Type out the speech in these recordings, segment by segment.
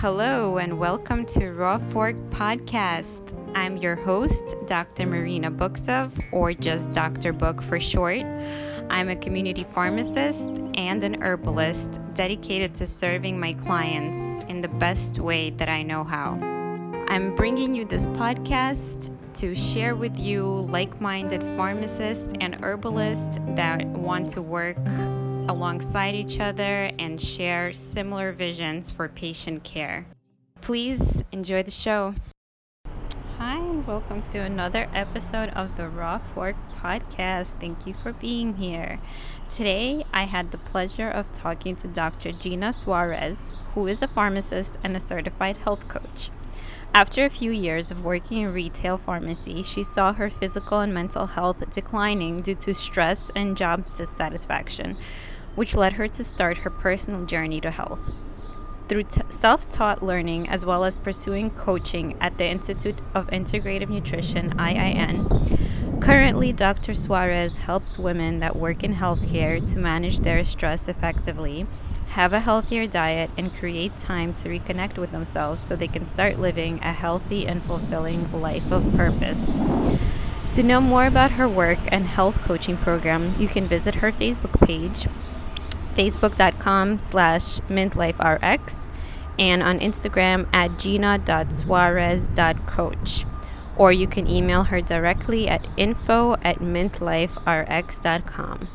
Hello, and welcome to Raw Fork Podcast. I'm your host, Dr. Marina Buksov, or just Dr. Book for short. I'm a community pharmacist and an herbalist dedicated to serving my clients in the best way that I know how. I'm bringing you this podcast to share with you like minded pharmacists and herbalists that want to work alongside each other and share similar visions for patient care. Please enjoy the show. Hi, and welcome to another episode of the Raw Fork podcast. Thank you for being here. Today, I had the pleasure of talking to Dr. Gina Suarez, who is a pharmacist and a certified health coach. After a few years of working in retail pharmacy, she saw her physical and mental health declining due to stress and job dissatisfaction which led her to start her personal journey to health. Through t- self taught learning as well as pursuing coaching at the Institute of Integrative Nutrition, IIN, currently Dr. Suarez helps women that work in healthcare to manage their stress effectively, have a healthier diet, and create time to reconnect with themselves so they can start living a healthy and fulfilling life of purpose. To know more about her work and health coaching program, you can visit her Facebook page facebook.com slash mintliferx and on Instagram at gina.suarez.coach. Or you can email her directly at info at mintliferx.com.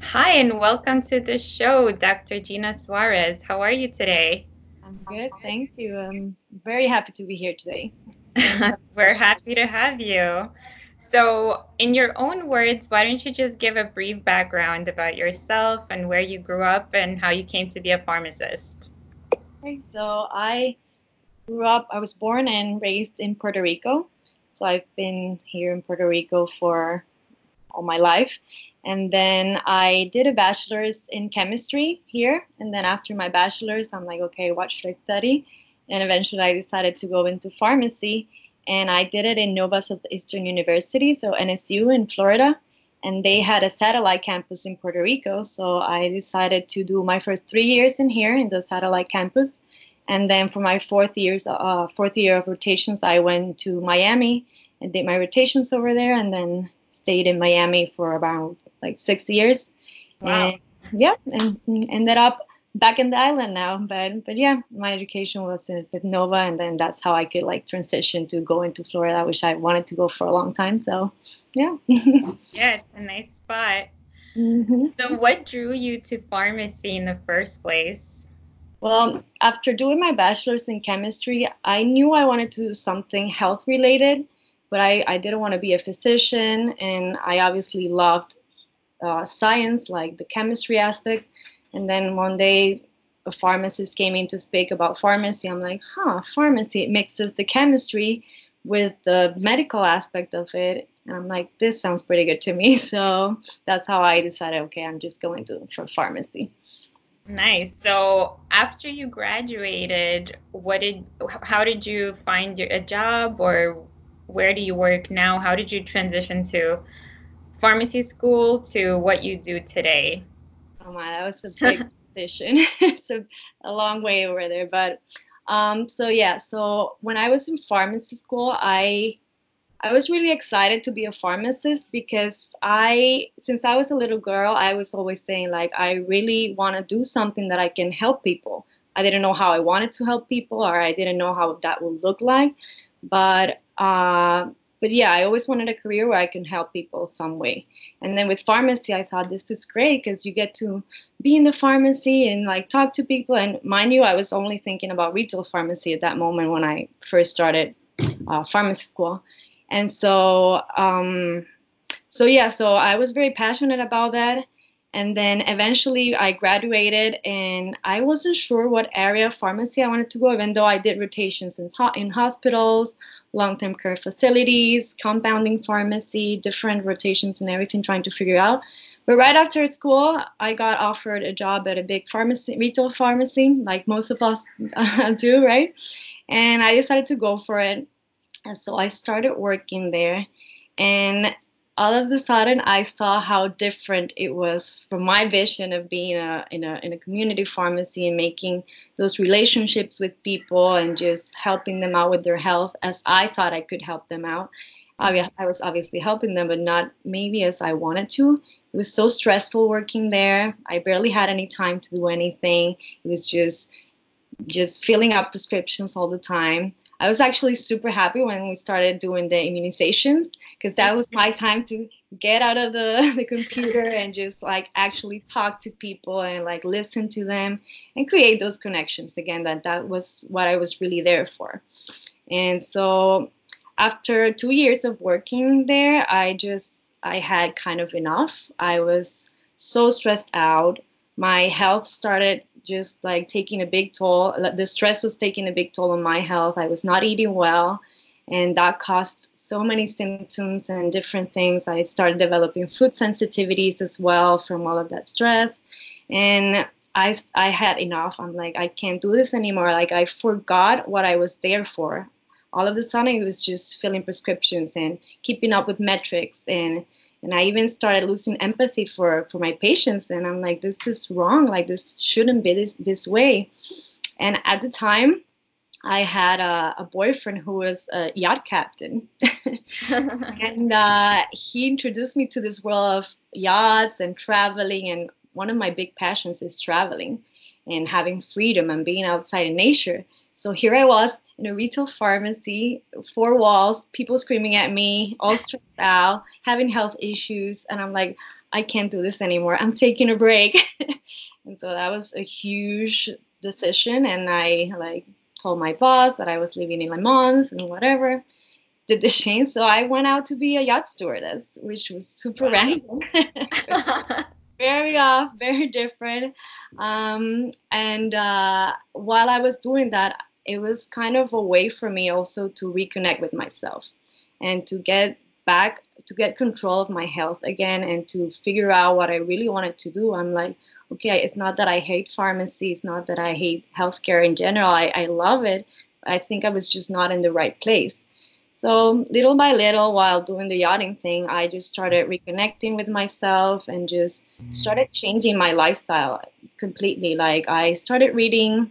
Hi, and welcome to the show, Dr. Gina Suarez. How are you today? I'm good, thank you. I'm very happy to be here today. We're happy to have you. So, in your own words, why don't you just give a brief background about yourself and where you grew up and how you came to be a pharmacist? Okay, so I grew up, I was born and raised in Puerto Rico. So, I've been here in Puerto Rico for all my life. And then I did a bachelor's in chemistry here. And then after my bachelor's, I'm like, okay, what should I study? And eventually I decided to go into pharmacy and I did it in Nova Southeastern University, so NSU in Florida. And they had a satellite campus in Puerto Rico, so I decided to do my first three years in here in the satellite campus. And then for my fourth years, uh, fourth year of rotations, I went to Miami and did my rotations over there, and then stayed in Miami for about like six years. Wow. And, yeah, and ended up back in the island now. But but yeah, my education was in, with Nova, and then that's how I could like transition to going to Florida, which I wanted to go for a long time. So yeah. yeah, it's a nice spot. Mm-hmm. So, what drew you to pharmacy in the first place? Well, after doing my bachelor's in chemistry, I knew I wanted to do something health related, but I, I didn't want to be a physician, and I obviously loved uh, science, like the chemistry aspect. And then one day, a pharmacist came in to speak about pharmacy. I'm like, huh, pharmacy. It mixes the chemistry with the medical aspect of it. And I'm like, this sounds pretty good to me. So that's how I decided, okay, I'm just going to for pharmacy. Nice. So after you graduated, what did how did you find your, a job or where do you work now? How did you transition to pharmacy school to what you do today? Oh my, that was a big decision. it's a, a long way over there, but um, so yeah. So when I was in pharmacy school, I I was really excited to be a pharmacist because I, since I was a little girl, I was always saying like I really want to do something that I can help people. I didn't know how I wanted to help people, or I didn't know how that would look like, but uh, but yeah, I always wanted a career where I can help people some way. And then with pharmacy, I thought this is great because you get to be in the pharmacy and like talk to people. And mind you, I was only thinking about retail pharmacy at that moment when I first started uh, pharmacy school. And so, um, so yeah, so I was very passionate about that. And then eventually I graduated and I wasn't sure what area of pharmacy I wanted to go, even though I did rotations in, in hospitals, long term care facilities, compounding pharmacy, different rotations and everything, trying to figure out. But right after school, I got offered a job at a big pharmacy, retail pharmacy, like most of us do, right? And I decided to go for it. And so I started working there. And all of a sudden I saw how different it was from my vision of being a, in a in a community pharmacy and making those relationships with people and just helping them out with their health as I thought I could help them out. I was obviously helping them, but not maybe as I wanted to. It was so stressful working there. I barely had any time to do anything. It was just just filling up prescriptions all the time. I was actually super happy when we started doing the immunizations because that was my time to get out of the, the computer and just like actually talk to people and like listen to them and create those connections again that that was what I was really there for. And so after 2 years of working there, I just I had kind of enough. I was so stressed out. My health started just like taking a big toll. The stress was taking a big toll on my health. I was not eating well, and that caused so many symptoms and different things. I started developing food sensitivities as well from all of that stress, and I I had enough. I'm like I can't do this anymore. Like I forgot what I was there for. All of a sudden, it was just filling prescriptions and keeping up with metrics and and I even started losing empathy for for my patients and I'm like this is wrong like this shouldn't be this this way and at the time I had a, a boyfriend who was a yacht captain and uh, he introduced me to this world of yachts and traveling and one of my big passions is traveling and having freedom and being outside in nature so here I was in a retail pharmacy, four walls, people screaming at me, all stressed out, having health issues. And I'm like, I can't do this anymore. I'm taking a break. and so that was a huge decision. And I like told my boss that I was leaving in a month and whatever. Did the change. So I went out to be a yacht stewardess, which was super random. very off, uh, very different. Um, and uh, while I was doing that, it was kind of a way for me also to reconnect with myself and to get back to get control of my health again and to figure out what I really wanted to do. I'm like, okay, it's not that I hate pharmacy, it's not that I hate healthcare in general. I, I love it. I think I was just not in the right place. So little by little, while doing the yachting thing, I just started reconnecting with myself and just mm. started changing my lifestyle completely. Like I started reading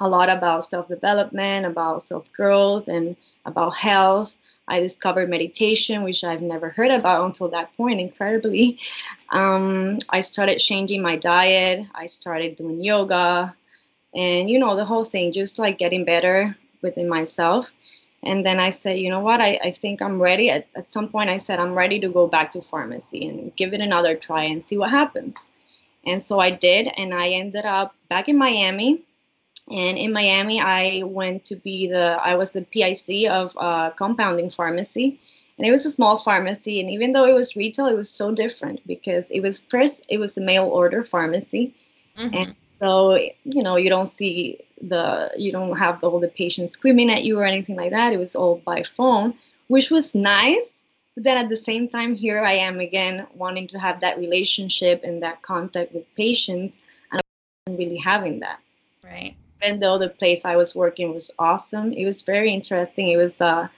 a lot about self development, about self growth, and about health. I discovered meditation, which I've never heard about until that point, incredibly. Um, I started changing my diet, I started doing yoga, and you know, the whole thing, just like getting better within myself. And then I said, you know what, I, I think I'm ready. At, at some point, I said, I'm ready to go back to pharmacy and give it another try and see what happens. And so I did, and I ended up back in Miami and in Miami, I went to be the, I was the PIC of uh, compounding pharmacy. And it was a small pharmacy. And even though it was retail, it was so different because it was first, it was a mail order pharmacy. Mm-hmm. And so, you know, you don't see the, you don't have all the patients screaming at you or anything like that. It was all by phone, which was nice. But then at the same time, here I am again wanting to have that relationship and that contact with patients. And I wasn't really having that. Right even though the place I was working was awesome, it was very interesting. It was uh,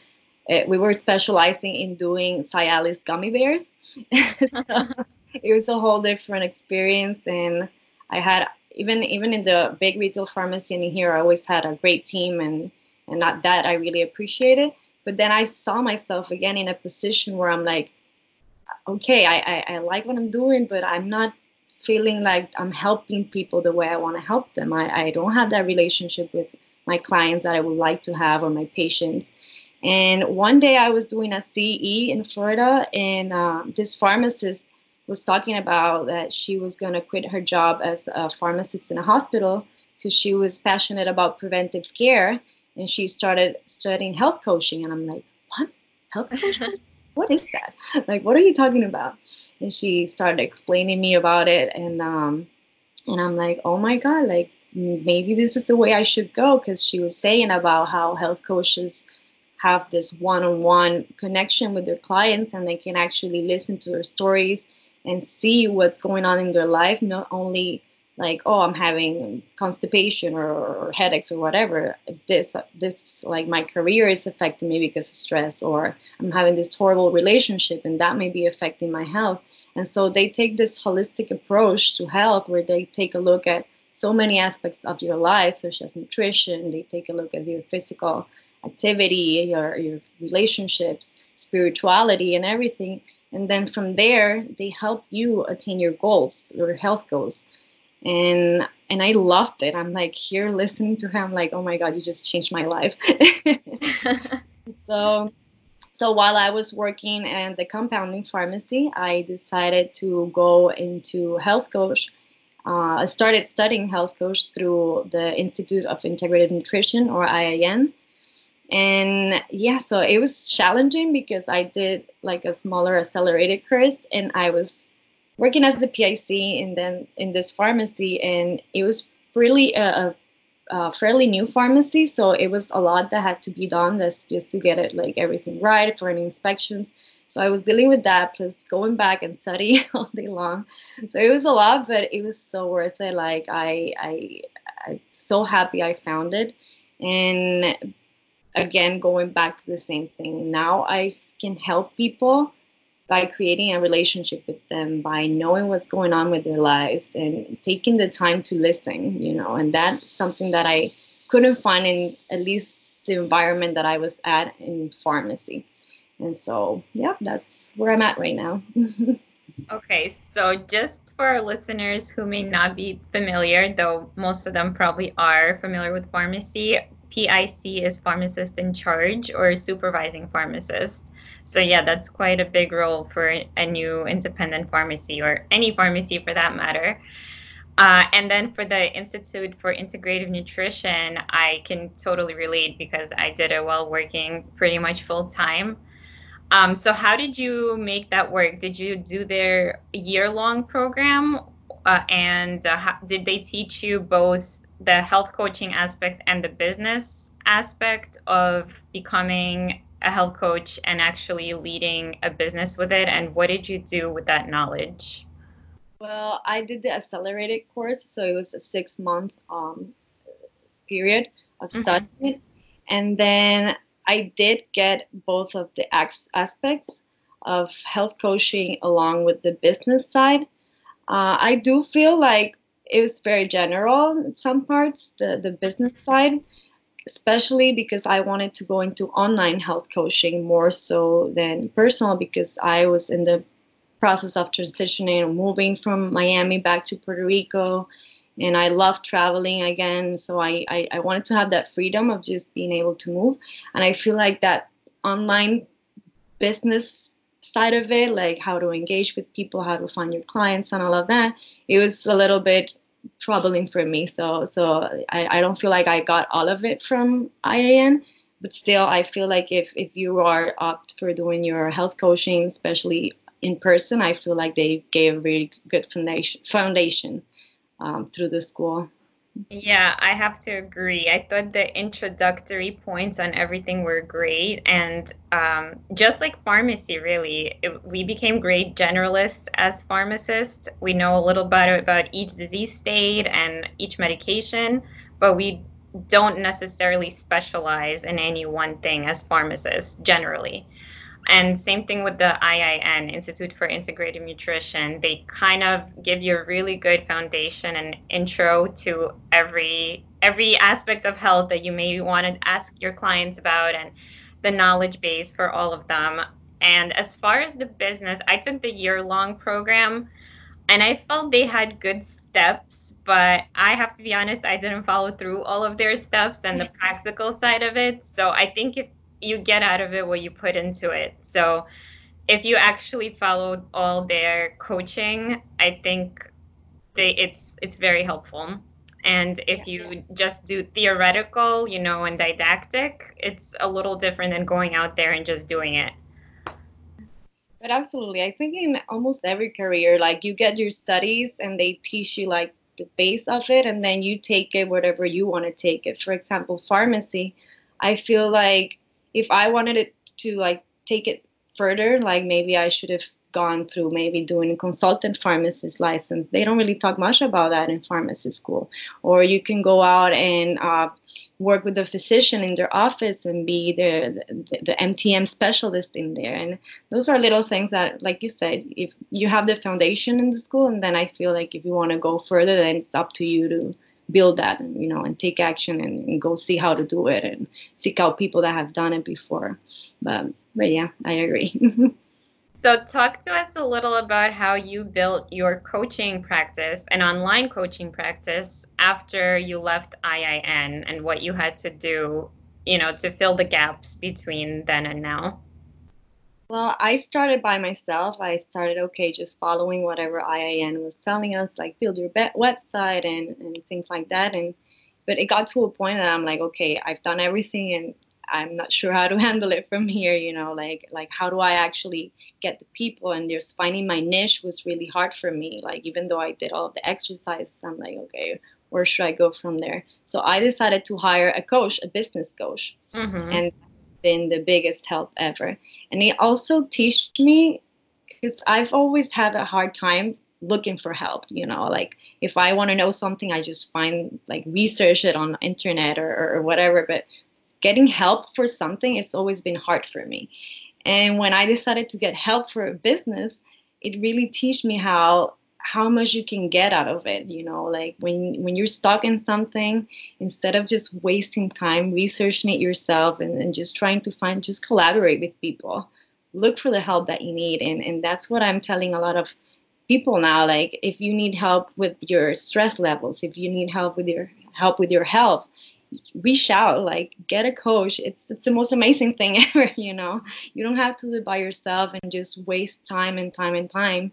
it, we were specializing in doing Cialis gummy bears. it was a whole different experience, and I had even even in the big retail pharmacy in here, I always had a great team, and and not that I really appreciated. But then I saw myself again in a position where I'm like, okay, I, I, I like what I'm doing, but I'm not feeling like I'm helping people the way I want to help them. I, I don't have that relationship with my clients that I would like to have or my patients. And one day I was doing a CE in Florida, and uh, this pharmacist was talking about that she was going to quit her job as a pharmacist in a hospital because she was passionate about preventive care and she started studying health coaching. And I'm like, what? Health coaching? what is that? Like, what are you talking about? And she started explaining me about it, and um, and I'm like, oh my god, like maybe this is the way I should go, because she was saying about how health coaches have this one-on-one connection with their clients, and they can actually listen to their stories and see what's going on in their life, not only like oh i'm having constipation or, or, headaches or whatever this this like my career is affecting me because of stress or i'm having this horrible relationship and that may be affecting my health. And so they take this holistic approach to health where they take a look at so many aspects of your life such as nutrition they take a look at your physical activity your, your relationships spirituality and everything. And then from there they help you attain your goals your health goals and and I loved it. I'm like here listening to him, like, oh my god, you just changed my life. so so while I was working at the compounding pharmacy, I decided to go into health coach. Uh, I started studying health coach through the Institute of Integrative Nutrition or IIN. And yeah, so it was challenging because I did like a smaller accelerated course and I was working as the PIC and then in this pharmacy, and it was really a, a, fairly new pharmacy, so it was a lot that had to be done just just to get it like everything right for any inspections. So I was dealing with that, plus going back and studying all day long. So it was a lot, but it was so worth it. Like I, I, I'm so happy I found it, and again, going back to the same thing. Now I can help people by creating a relationship with them, by knowing what's going on with their lives and taking the time to listen, you know, and that's something that I couldn't find in at least the environment that I was at in pharmacy. And so, yeah, that's where I'm at right now. okay, so just for our listeners who may not be familiar, though most of them probably are familiar with pharmacy, PIC is pharmacist in charge or supervising pharmacist. So yeah, that's quite a big role for a new independent pharmacy or any pharmacy for that matter. Uh, and then for the Institute for Integrative Nutrition, I can totally relate because I did it while working pretty much full time. Um, so how did you make that work? Did you do their year-long program, uh, and uh, how, did they teach you both the health coaching aspect and the business aspect of becoming a health coach and actually leading a business with it? And what did you do with that knowledge? Well, I did the accelerated course, so it was a six month um, period of studying mm-hmm. And then I did get both of the aspects of health coaching along with the business side. Uh, I do feel like it was very general in some parts, the, the business side especially because I wanted to go into online health coaching more so than personal because I was in the process of transitioning moving from Miami back to Puerto Rico. And I love traveling again so I, I, I wanted to have that freedom of just being able to move. And I feel like that online business side of it like how to engage with people how to find your clients and all of that it was a little bit troubling for me. So so I, I don't feel like I got all of it from IIN, but still I feel like if if you are opt for doing your health coaching, especially in person, I feel like they gave a really good foundation foundation um, through the school. Yeah, I have to agree. I thought the introductory points on everything were great. And um, just like pharmacy, really, it, we became great generalists as pharmacists. We know a little bit about each disease state and each medication, but we don't necessarily specialize in any one thing as pharmacists generally. And same thing with the IIN, Institute for Integrative Nutrition. They kind of give you a really good foundation and intro to every every aspect of health that you may want to ask your clients about and the knowledge base for all of them. And as far as the business, I took the year long program and I felt they had good steps, but I have to be honest, I didn't follow through all of their steps and the mm-hmm. practical side of it. So I think if you get out of it what you put into it. So if you actually followed all their coaching, I think they it's it's very helpful. And if you just do theoretical, you know, and didactic, it's a little different than going out there and just doing it. But absolutely, I think in almost every career, like you get your studies and they teach you like the base of it, and then you take it whatever you want to take it. For example, pharmacy, I feel like if I wanted it to like take it further, like maybe I should have gone through maybe doing a consultant pharmacist license. They don't really talk much about that in pharmacy school. Or you can go out and uh, work with a physician in their office and be the, the, the MTM specialist in there. And those are little things that, like you said, if you have the foundation in the school, and then I feel like if you want to go further, then it's up to you to build that, you know, and take action and, and go see how to do it and seek out people that have done it before. But, but yeah, I agree. So, talk to us a little about how you built your coaching practice, an online coaching practice, after you left IIN and what you had to do, you know, to fill the gaps between then and now. Well, I started by myself. I started, okay, just following whatever IIN was telling us, like build your website and, and things like that. And but it got to a point that I'm like, okay, I've done everything and I'm not sure how to handle it from here, you know, like like how do I actually get the people and just finding my niche was really hard for me. Like even though I did all the exercises, I'm like, okay, where should I go from there? So I decided to hire a coach, a business coach. Mm-hmm. And been the biggest help ever. And it also taught me because I've always had a hard time looking for help you know like if i want to know something i just find like research it on internet or, or whatever but getting help for something, it's always been hard for me. And when I decided to get help for a business, it really teach me how how much you can get out of it you know like when when you're stuck in something instead of just wasting time researching it yourself and, and just trying to find just collaborate with people. Look for the help that you need and and that's what i'm telling a lot of people now like if you need help with your stress levels if you need help with your help with your health reach out like get a coach. It's it's the most amazing thing ever you know? You don't have to live by yourself and just waste time and time and time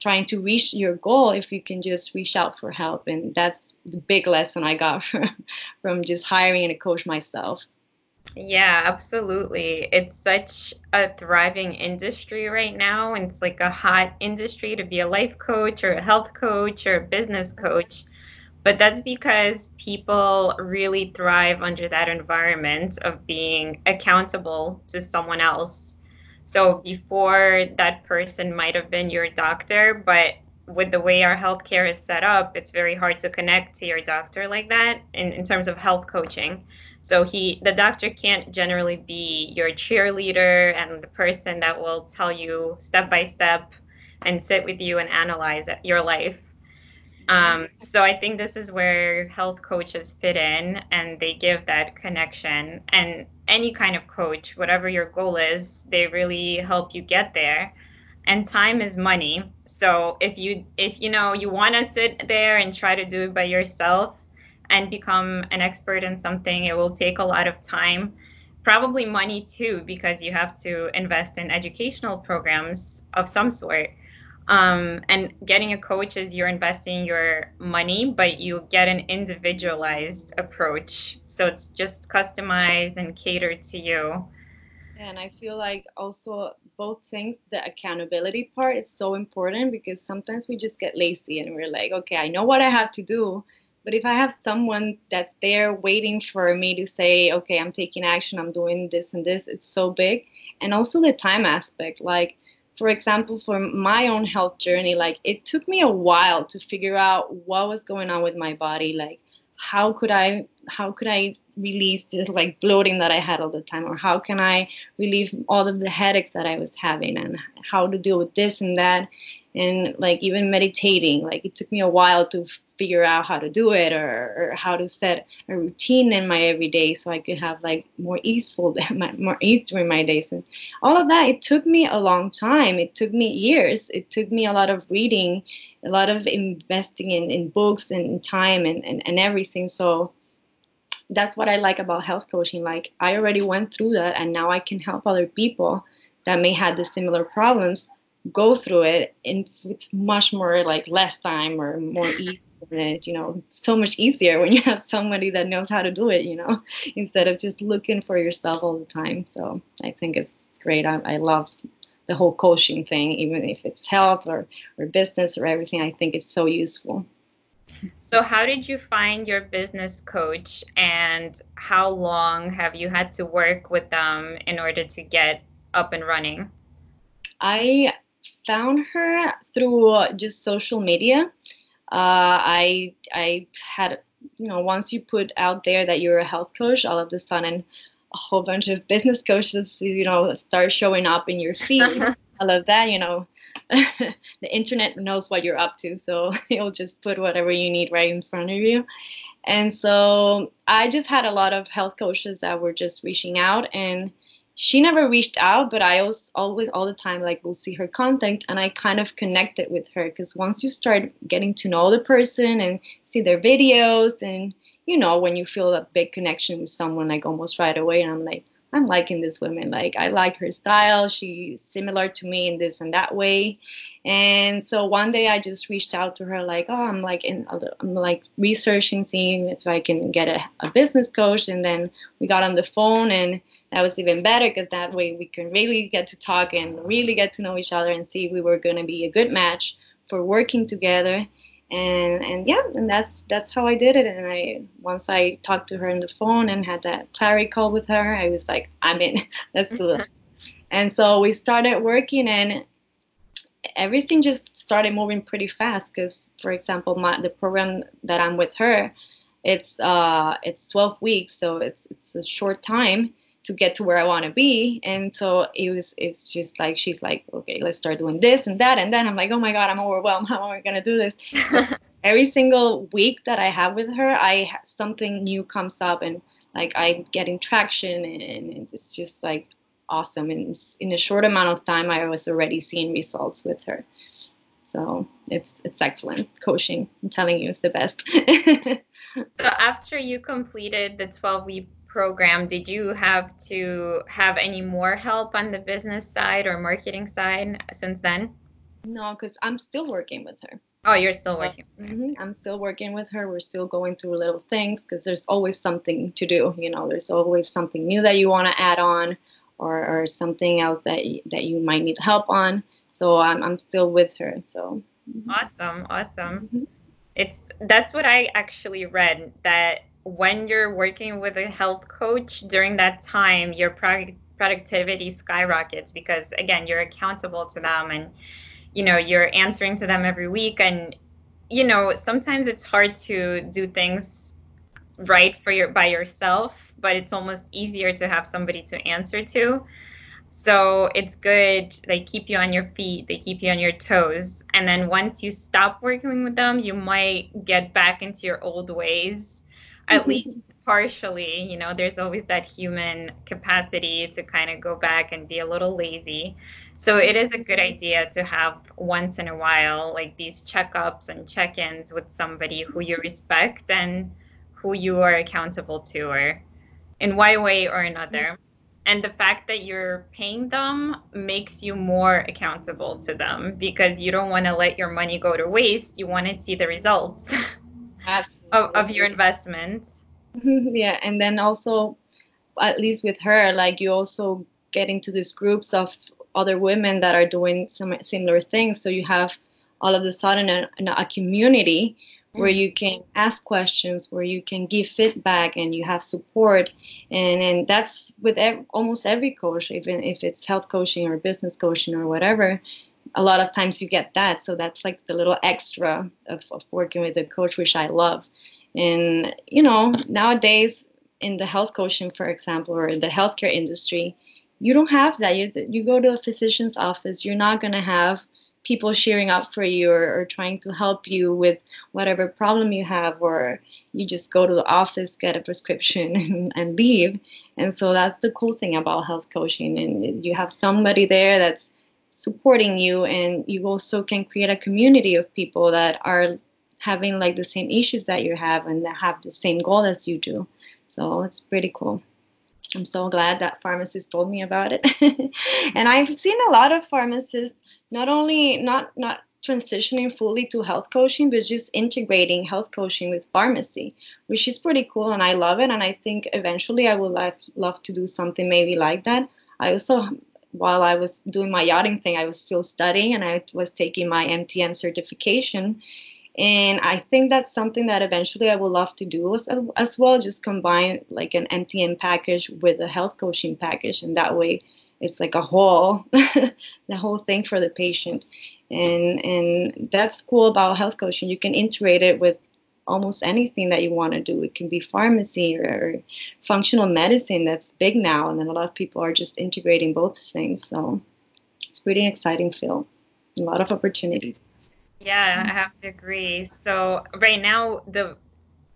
trying to reach your goal if you can just reach out for help and that's the big lesson i got from, from just hiring a coach myself yeah, absolutely. It's such a thriving industry right now. And it's like a hot industry to be a life coach or a health coach or a business coach. But that's because people really thrive under that environment of being accountable to someone else. So before that person might have been your doctor, but with the way our healthcare is set up, it's very hard to connect to your doctor like that in, in terms of health coaching. So he the doctor can't generally be your cheerleader and the person that will tell you step by step and sit with you and analyze your life um, so I think this is where health coaches fit in and they give that connection. And any kind of coach, whatever your goal is, they really help you get there. And time is money. So if you if you know you want to sit there and try to do it by yourself and become an expert in something, it will take a lot of time. Probably money too, because you have to invest in educational programs of some sort um, and getting a coach is you're investing your money, but you get an individualized approach. So it's just customized and catered to you. And I feel like also both things, the accountability part is so important because sometimes we just get lazy and we're like, okay, I know what I have to do. But if I have someone that's there waiting for me to say, okay, I'm taking action, I'm doing this and this, it's so big. And also the time aspect. Like, for example, for my own health journey, like it took me a while to figure out what was going on with my body. Like, how could I how could I release this like bloating that I had all the time, or how can I relieve all of the headaches that I was having, and how to deal with this and that, and like even meditating. Like it took me a while to figure out how to do it or, or how to set a routine in my everyday so I could have like more easeful more ease during my days and all of that it took me a long time. It took me years. It took me a lot of reading a lot of investing in, in books and time and, and, and everything. So that's what I like about health coaching. Like I already went through that and now I can help other people that may have the similar problems go through it in with much more like less time or more ease it, you know, so much easier when you have somebody that knows how to do it, you know, instead of just looking for yourself all the time. So I think it's great. I, I love the whole coaching thing, even if it's health or, or business or everything. I think it's so useful. So, how did you find your business coach, and how long have you had to work with them in order to get up and running? I found her through just social media. Uh, I I had you know once you put out there that you're a health coach, all of a sudden a whole bunch of business coaches you know start showing up in your feed. all of that, you know, the internet knows what you're up to, so it'll just put whatever you need right in front of you. And so I just had a lot of health coaches that were just reaching out and she never reached out, but I was always all the time like we'll see her contact and I kind of connected with her because once you start getting to know the person and see their videos and you know when you feel a big connection with someone like almost right away and I'm like I'm liking this woman. Like I like her style. She's similar to me in this and that way. And so one day I just reached out to her like, oh, I'm like in, I'm like researching, seeing if I can get a, a business coach. And then we got on the phone, and that was even better because that way we can really get to talk and really get to know each other and see if we were going to be a good match for working together and and yeah and that's that's how i did it. And i once i talked to her on the phone and had that clarity call with her i was like i'm in. Let's do it. And so we started working and everything just started moving pretty fast because for example my the program that i'm with her it's uh it's 12 weeks so it's it's a short time to get to where I want to be. And so it was, it's just like, she's like, okay, let's start doing this and that. And then I'm like, oh my God, I'm overwhelmed. How am I going to do this? Every single week that I have with her, I something new comes up and like I'm getting traction and it's just like awesome. And in a short amount of time, I was already seeing results with her. So it's it's excellent coaching. I'm telling you, it's the best. so after you completed the 12 week program, did you have to have any more help on the business side or marketing side since then? No, because I'm still working with her. Oh, you're still working. Mm-hmm. I'm still working with her. We're still going through little things because there's always something to do. You know, there's always something new that you want to add on, or, or something else that you, that you might need help on. So I'm I'm still with her. So. Mm-hmm. Awesome, awesome. Mm-hmm. It's that's what I actually read that when you're working with a health coach during that time, your pro- productivity skyrockets because again, you're accountable to them and you know, you're answering to them every week and you know, sometimes it's hard to do things right for your by yourself, but it's almost easier to have somebody to answer to. So it's good. They keep you on your feet, they keep you on your toes. And then once you stop working with them, you might get back into your old ways at least partially you know there's always that human capacity to kind of go back and be a little lazy. So it is a good idea to have once in a while like these checkups and check-ins with somebody who you respect and who you are accountable to or in one way or another. And the fact that you're paying them makes you more accountable to them because you don't want to let your money go to waste. You want to see the results of, of your investments. yeah, and then also, at least with her, like you also get into these groups of other women that are doing some similar things. So you have all of a sudden a, a community where mm. you can ask questions, where you can give feedback, and you have support. And and that's with ev- almost every coach, even if it's health coaching or business coaching or whatever a lot of times you get that. So that's like the little extra of, of working with a coach, which I love. And, you know, nowadays in the health coaching, for example, or the healthcare industry, you don't have that. You, you go to a physician's office, you're not going to have people cheering up for you or, or, trying to help you with whatever problem you have, or you just go to the office, get a prescription, and, and leave. And so that's the cool thing about health coaching. And you have somebody there that's supporting you and you also can create a community of people that are having like the same issues that you have and that have the same goal as you do. So it's pretty cool. I'm so glad that pharmacist told me about it. And i've seen a lot of pharmacists not only not not transitioning fully to health coaching but just integrating health coaching with pharmacy which is pretty cool and i love it and i think eventually i would love, love to do something maybe like that. I also while I was doing my yachting thing, I was still studying and I was taking my MTM certification. And I think that's something that eventually I would love to do as, as well, just combine like an MTM package with a health coaching package. And that way, it's like a whole the whole thing for the patient and and that's cool about health coaching you can integrate it with almost anything that you want to do. It can be pharmacy or, or functional medicine that's big now and then a lot of people are just integrating both things so it's pretty exciting field. A lot of opportunities. Yeah i have to agree. So right now the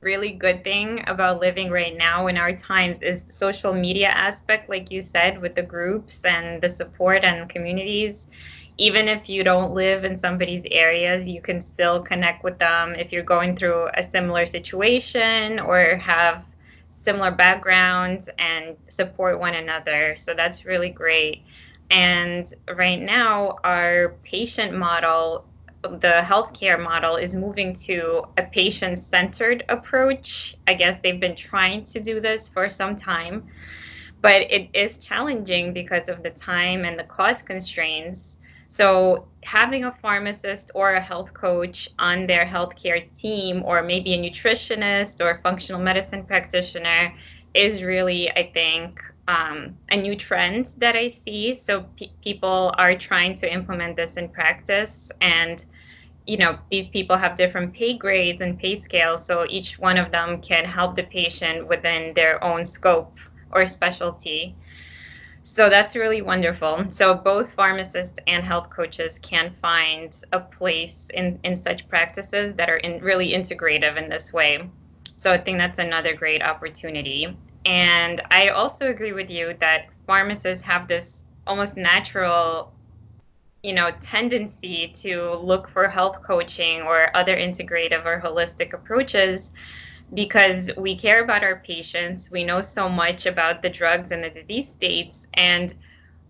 really good thing about living right now in our times is social media aspect like you said with the groups and the support and communities even if you don't live in somebody's areas you can still connect with them if you're going through a similar situation or have similar backgrounds and support one another so that's really great and right now our patient model the healthcare model is moving to a patient centered approach. I guess they've been trying to do this for some time, but it is challenging because of the time and the cost constraints. So, having a pharmacist or a health coach on their healthcare team, or maybe a nutritionist or a functional medicine practitioner, is really, I think, um, a new trend that I see. So people are trying to implement this in practice, and you know these people have different pay grades and pay scales so each one of them can help the patient within their own scope or specialty so that's really wonderful. So both pharmacists and health coaches can find a place in in such practices that are in really integrative in this way. So i think that's another great opportunity. And i also agree with you that pharmacists have this almost natural you know tendency to look for health coaching or other integrative or holistic approaches because we care about our patients. We know so much about the drugs and the disease states. And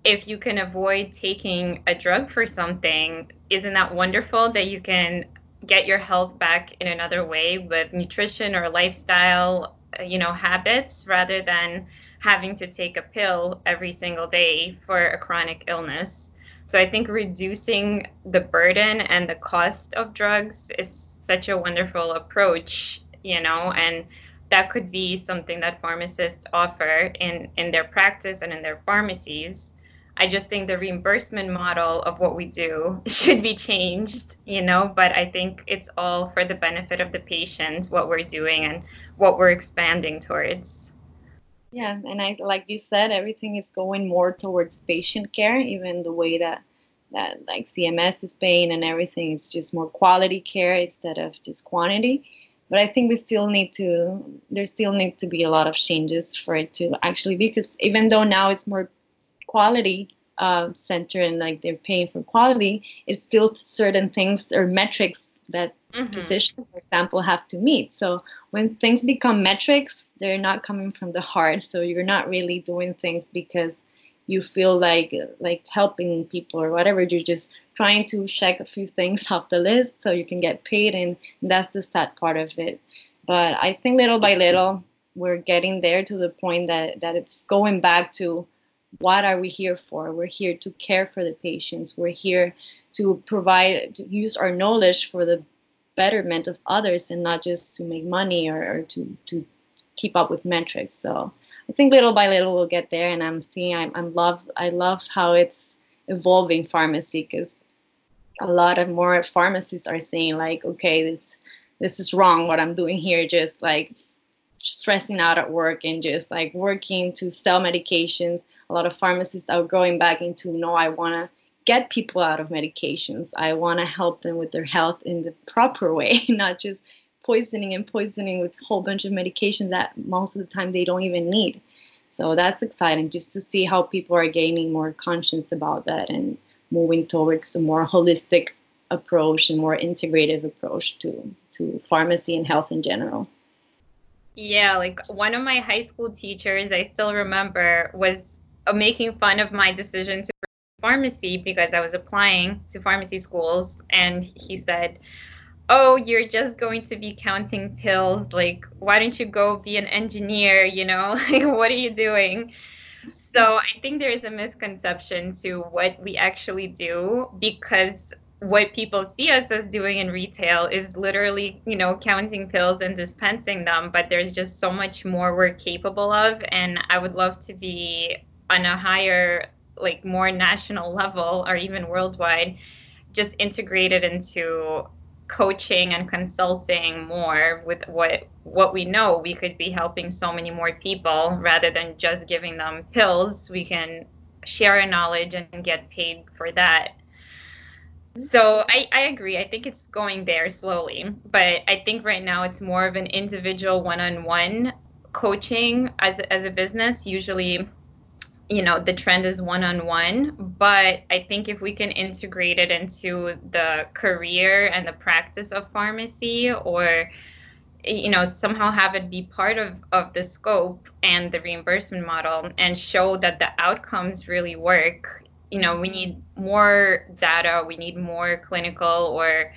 if you can avoid taking a drug for something isn't that wonderful that you can get your health back in another way with nutrition or lifestyle uh, you know habits rather than having to take a pill every single day for a chronic illness? So I think reducing the burden and the cost of drugs is such a wonderful approach, you know, and that could be something that pharmacists offer in, in their practice and in their pharmacies. I just think the reimbursement model of what we do should be changed, you know, but I think it's all for the benefit of the patient, what we're doing and what we're expanding towards. Yeah, and I like you said, everything is going more towards patient care, even the way that that like CMS is paying and everything is just more quality care instead of just quantity. But I think we still need to there still need to be a lot of changes for it to actually because even though now it's more quality uh, center and like they're paying for quality, it's still certain things or metrics that mm-hmm. physicians, for example, have to meet. So when things become metrics, they're not coming from the heart. So you're not really doing things because you feel like like helping people or whatever. You're just trying to check a few things off the list so you can get paid, and that's the sad part of it. But I think little by little we're getting there to the point that that it's going back to what are we here for? We're here to care for the patients. We're here to provide to use our knowledge for the betterment of others and not just to make money or, or to, to keep up with metrics. So I think little by little we'll get there. And I'm seeing, I'm, I'm love, I love how it's evolving pharmacy because a lot of more pharmacists are saying like, okay, this, this is wrong. What I'm doing here, just like stressing out at work and just like working to sell medications. A lot of pharmacists are going back into no, I want to get people out of medications. I want to help them with their health in the proper way, not just poisoning and poisoning with a whole bunch of medications that most of the time they don't even need. So that's exciting just to see how people are gaining more conscience about that and moving towards a more holistic approach and more integrative approach to, to pharmacy and health in general. Yeah, like one of my high school teachers, I still remember, was uh, making fun of my decision to pharmacy because I was applying to pharmacy schools, and he said, "Oh, you're just going to be counting pills. Like, why don't you go be an engineer? You know, like, what are you doing?" So I think there is a misconception to what we actually do because what people see us as doing in retail is literally, you know, counting pills and dispensing them, but there's just so much more we're capable of. And I would love to be on a higher like more national level or even worldwide just integrated into coaching and consulting more with what what we know we could be helping so many more people rather than just giving them pills. We can share our knowledge and get paid for that. So I, I agree. I think it's going there slowly but i think right now it's more of an individual one-on-one coaching as, as a business. Usually you know the trend is one on one but i think if we can integrate it into the career and the practice of pharmacy or you know somehow have it be part of of the scope and the reimbursement model and show that the outcomes really work you know we need more data we need more clinical or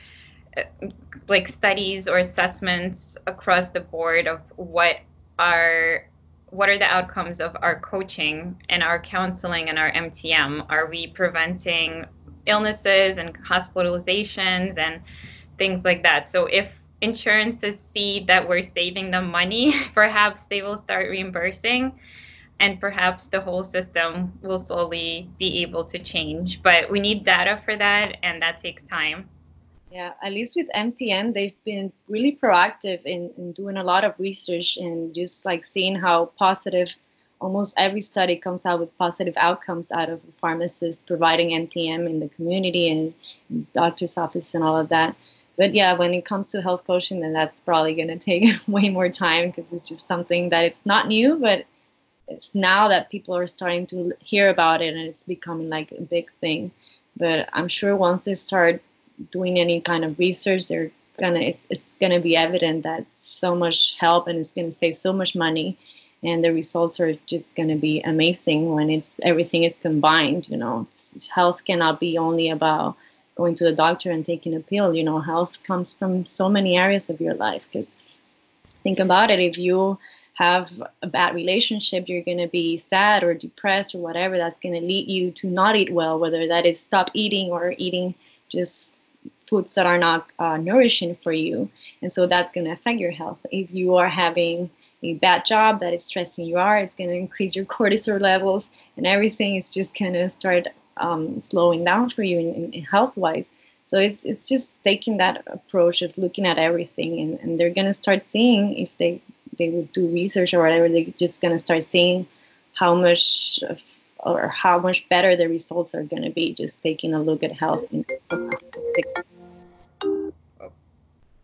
like studies or assessments across the board of what are what are the outcomes of our coaching and our counseling and our MTM? Are we preventing illnesses and hospitalizations and things like that? So if insurances see that we're saving them money, perhaps they will start reimbursing and perhaps the whole system will slowly be able to change. But we need data for that and that takes time. Yeah, at least with MTM, they've been really proactive in, in doing a lot of research and just like seeing how positive almost every study comes out with positive outcomes out of a pharmacist providing MTM in the community and doctor's office and all of that. But yeah, when it comes to health coaching, then that's probably going to take way more time because it's just something that it's not new, but it's now that people are starting to hear about it and it's becoming like a big thing. But I'm sure once they start doing any kind of research, they're gonna it's, it's gonna be evident that so much help and it's gonna save so much money, and the results are just gonna be amazing when it's everything is combined. You know, it's, health cannot be only about going to the doctor and taking a pill. You know, health comes from so many areas of your life. Because think about it, if you have a bad relationship, you're going to be sad or depressed or whatever. That's going to lead you to not eat well, whether that is stop eating or eating just foods that are not uh, nourishing for you. And so that's going to affect your health. If you are having a bad job that is stressing you out, it's going to increase your cortisol levels and everything is just going to start um, slowing down for you in, in health wise. So it's, it's just taking that approach of looking at everything and, and they're going to start seeing if they, they would do research or whatever, they're just going to start seeing how much of or how much better the results are going to be just taking a look at health.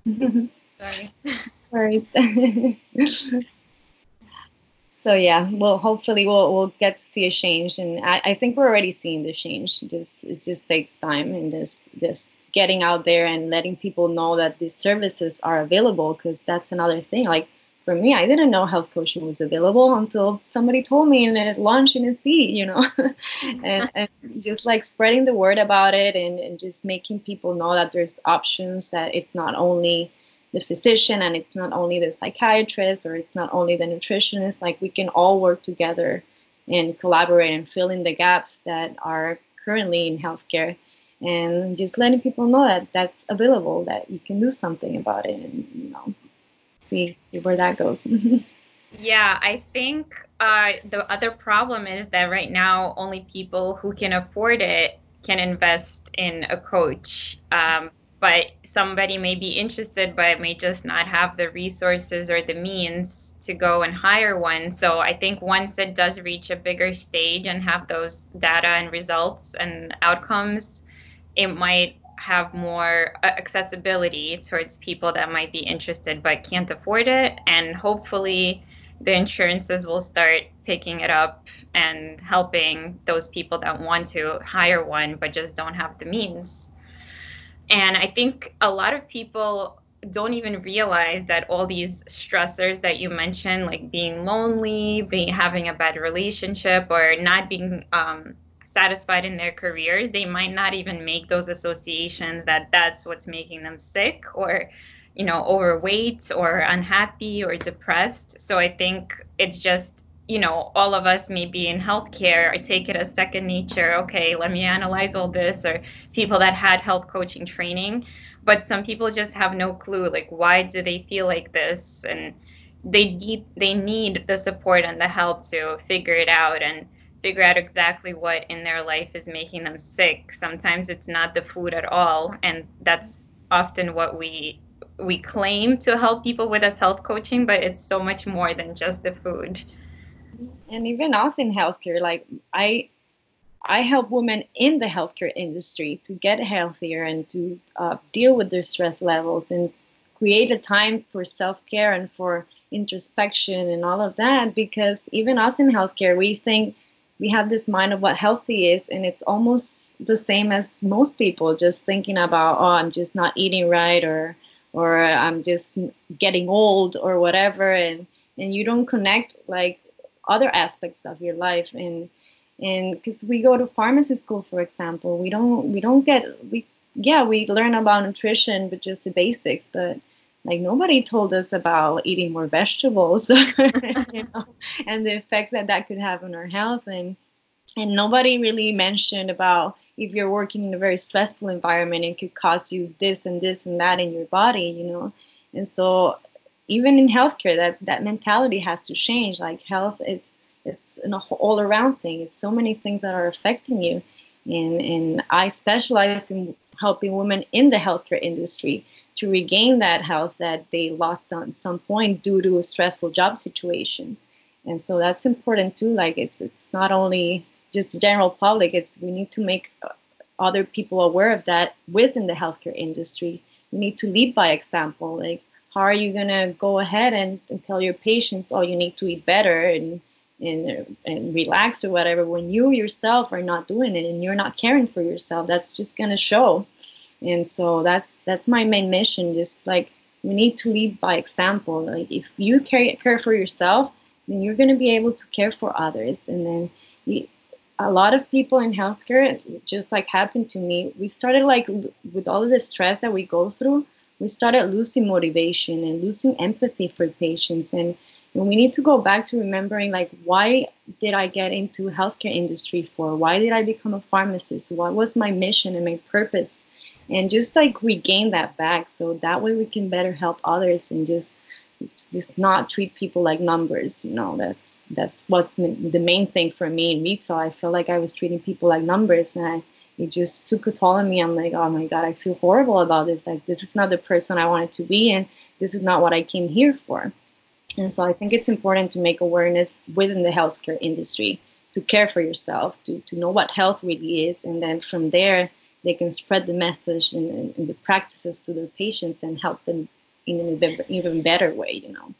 Sorry. Sorry. so yeah, well, hopefully we'll we'll get to see a change, and I, I think we're already seeing the change. Just it just takes time, and just just getting out there and letting people know that these services are available, because that's another thing. Like for me, I didn't know health coaching was available until somebody told me in a lunch in a seat, you know, and, and just like spreading the word about it and, and just making people know that there's options, that it's not only the physician and it's not only the psychiatrist or it's not only the nutritionist, like we can all work together and collaborate and fill in the gaps that are currently in healthcare and just letting people know that that's available, that you can do something about it and, you know, see where that goes. yeah, I think uh, the other problem is that right now only people who can afford it can invest in a coach. Um, but somebody may be interested but may just not have the resources or the means to go and hire one. So I think once it does reach a bigger stage and have those data and results and outcomes, it might have more uh, accessibility towards people that might be interested but can't afford it. And hopefully, the insurances will start picking it up and helping those people that want to hire one but just don't have the means. And I think a lot of people don't even realize that all these stressors that you mentioned, like being lonely, being having a bad relationship, or not being um, satisfied in their careers, they might not even make those associations that that's what's making them sick or you know overweight or unhappy or depressed. So I think it's just you know all of us maybe in healthcare I take it as second nature. Okay, let me analyze all this or people that had health coaching training, but some people just have no clue like why do they feel like this and they need they need the support and the help to figure it out and figure out exactly what in their life is making them sick. Sometimes it's not the food at all, and that's often what we we claim to help people with as health coaching, but it's so much more than just the food. And even us in healthcare, like I I help women in the healthcare industry to get healthier and to uh, deal with their stress levels and create a time for self care and for introspection and all of that. Because even us in healthcare, we think we have this mind of what healthy is, and it's almost the same as most people just thinking about, oh, I'm just not eating right or or I'm just getting old or whatever, and and you don't connect like other aspects of your life and and because we go to pharmacy school for example we don't we don't get we yeah we learn about nutrition but just the basics but like nobody told us about eating more vegetables you know, and the effects that that could have on our health and and nobody really mentioned about if you're working in a very stressful environment it could cause you this and this and that in your body you know and so even in healthcare that that mentality has to change like health it's it's an all around thing. It's so many things that are affecting you. And, and I specialize in helping women in the healthcare industry to regain that health that they lost at some point due to a stressful job situation. And so that's important too. Like it's it's not only just the general public. It's we need to make uh, other people aware of that within the healthcare industry. We need to lead by example. Like how are you gonna go ahead and, and tell your patients, oh, you need to eat better and and, and relax or whatever when you yourself are not doing it and you're not caring for yourself that's just going to show and so that's that's my main mission just like we need to lead by example. Like if you care, care for yourself then you're going to be able to care for others. And then we, a lot of people in healthcare just like happened to me we started like with all of the stress that we go through we started losing motivation and losing empathy for patients. And and we need to go back to remembering like why did i get into healthcare industry for? Why did i become a pharmacist? What was my mission and my purpose and just like regain that back. So that way we can better help others and just just not treat people like numbers you know. That's that's what's the main thing for me in retail i felt like i was treating people like numbers and I, it just took a toll on me. I'm like oh my god i feel horrible about this. Like this is not the person i wanted to be and this is not what i came here for. And so I think it's important to make awareness within the healthcare industry to care for yourself, to, to know what health really is. And then from there, they can spread the message and, and the practices to their patients and help them in an even better way, you know.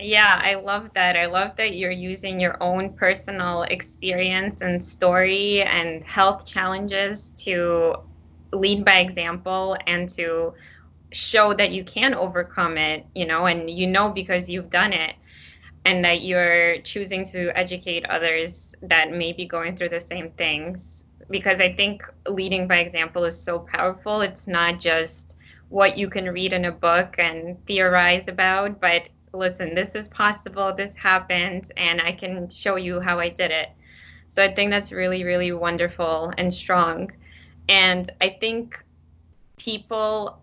Yeah, I love that. I love that you're using your own personal experience and story and health challenges to lead by example and to show that you can overcome it, you know, and you know because you've done it and that you're choosing to educate others that may be going through the same things. Because I think leading by example is so powerful. It's not just what you can read in a book and theorize about, but listen, this is possible, this happened, and I can show you how I did it. So I think that's really, really wonderful and strong. And I think people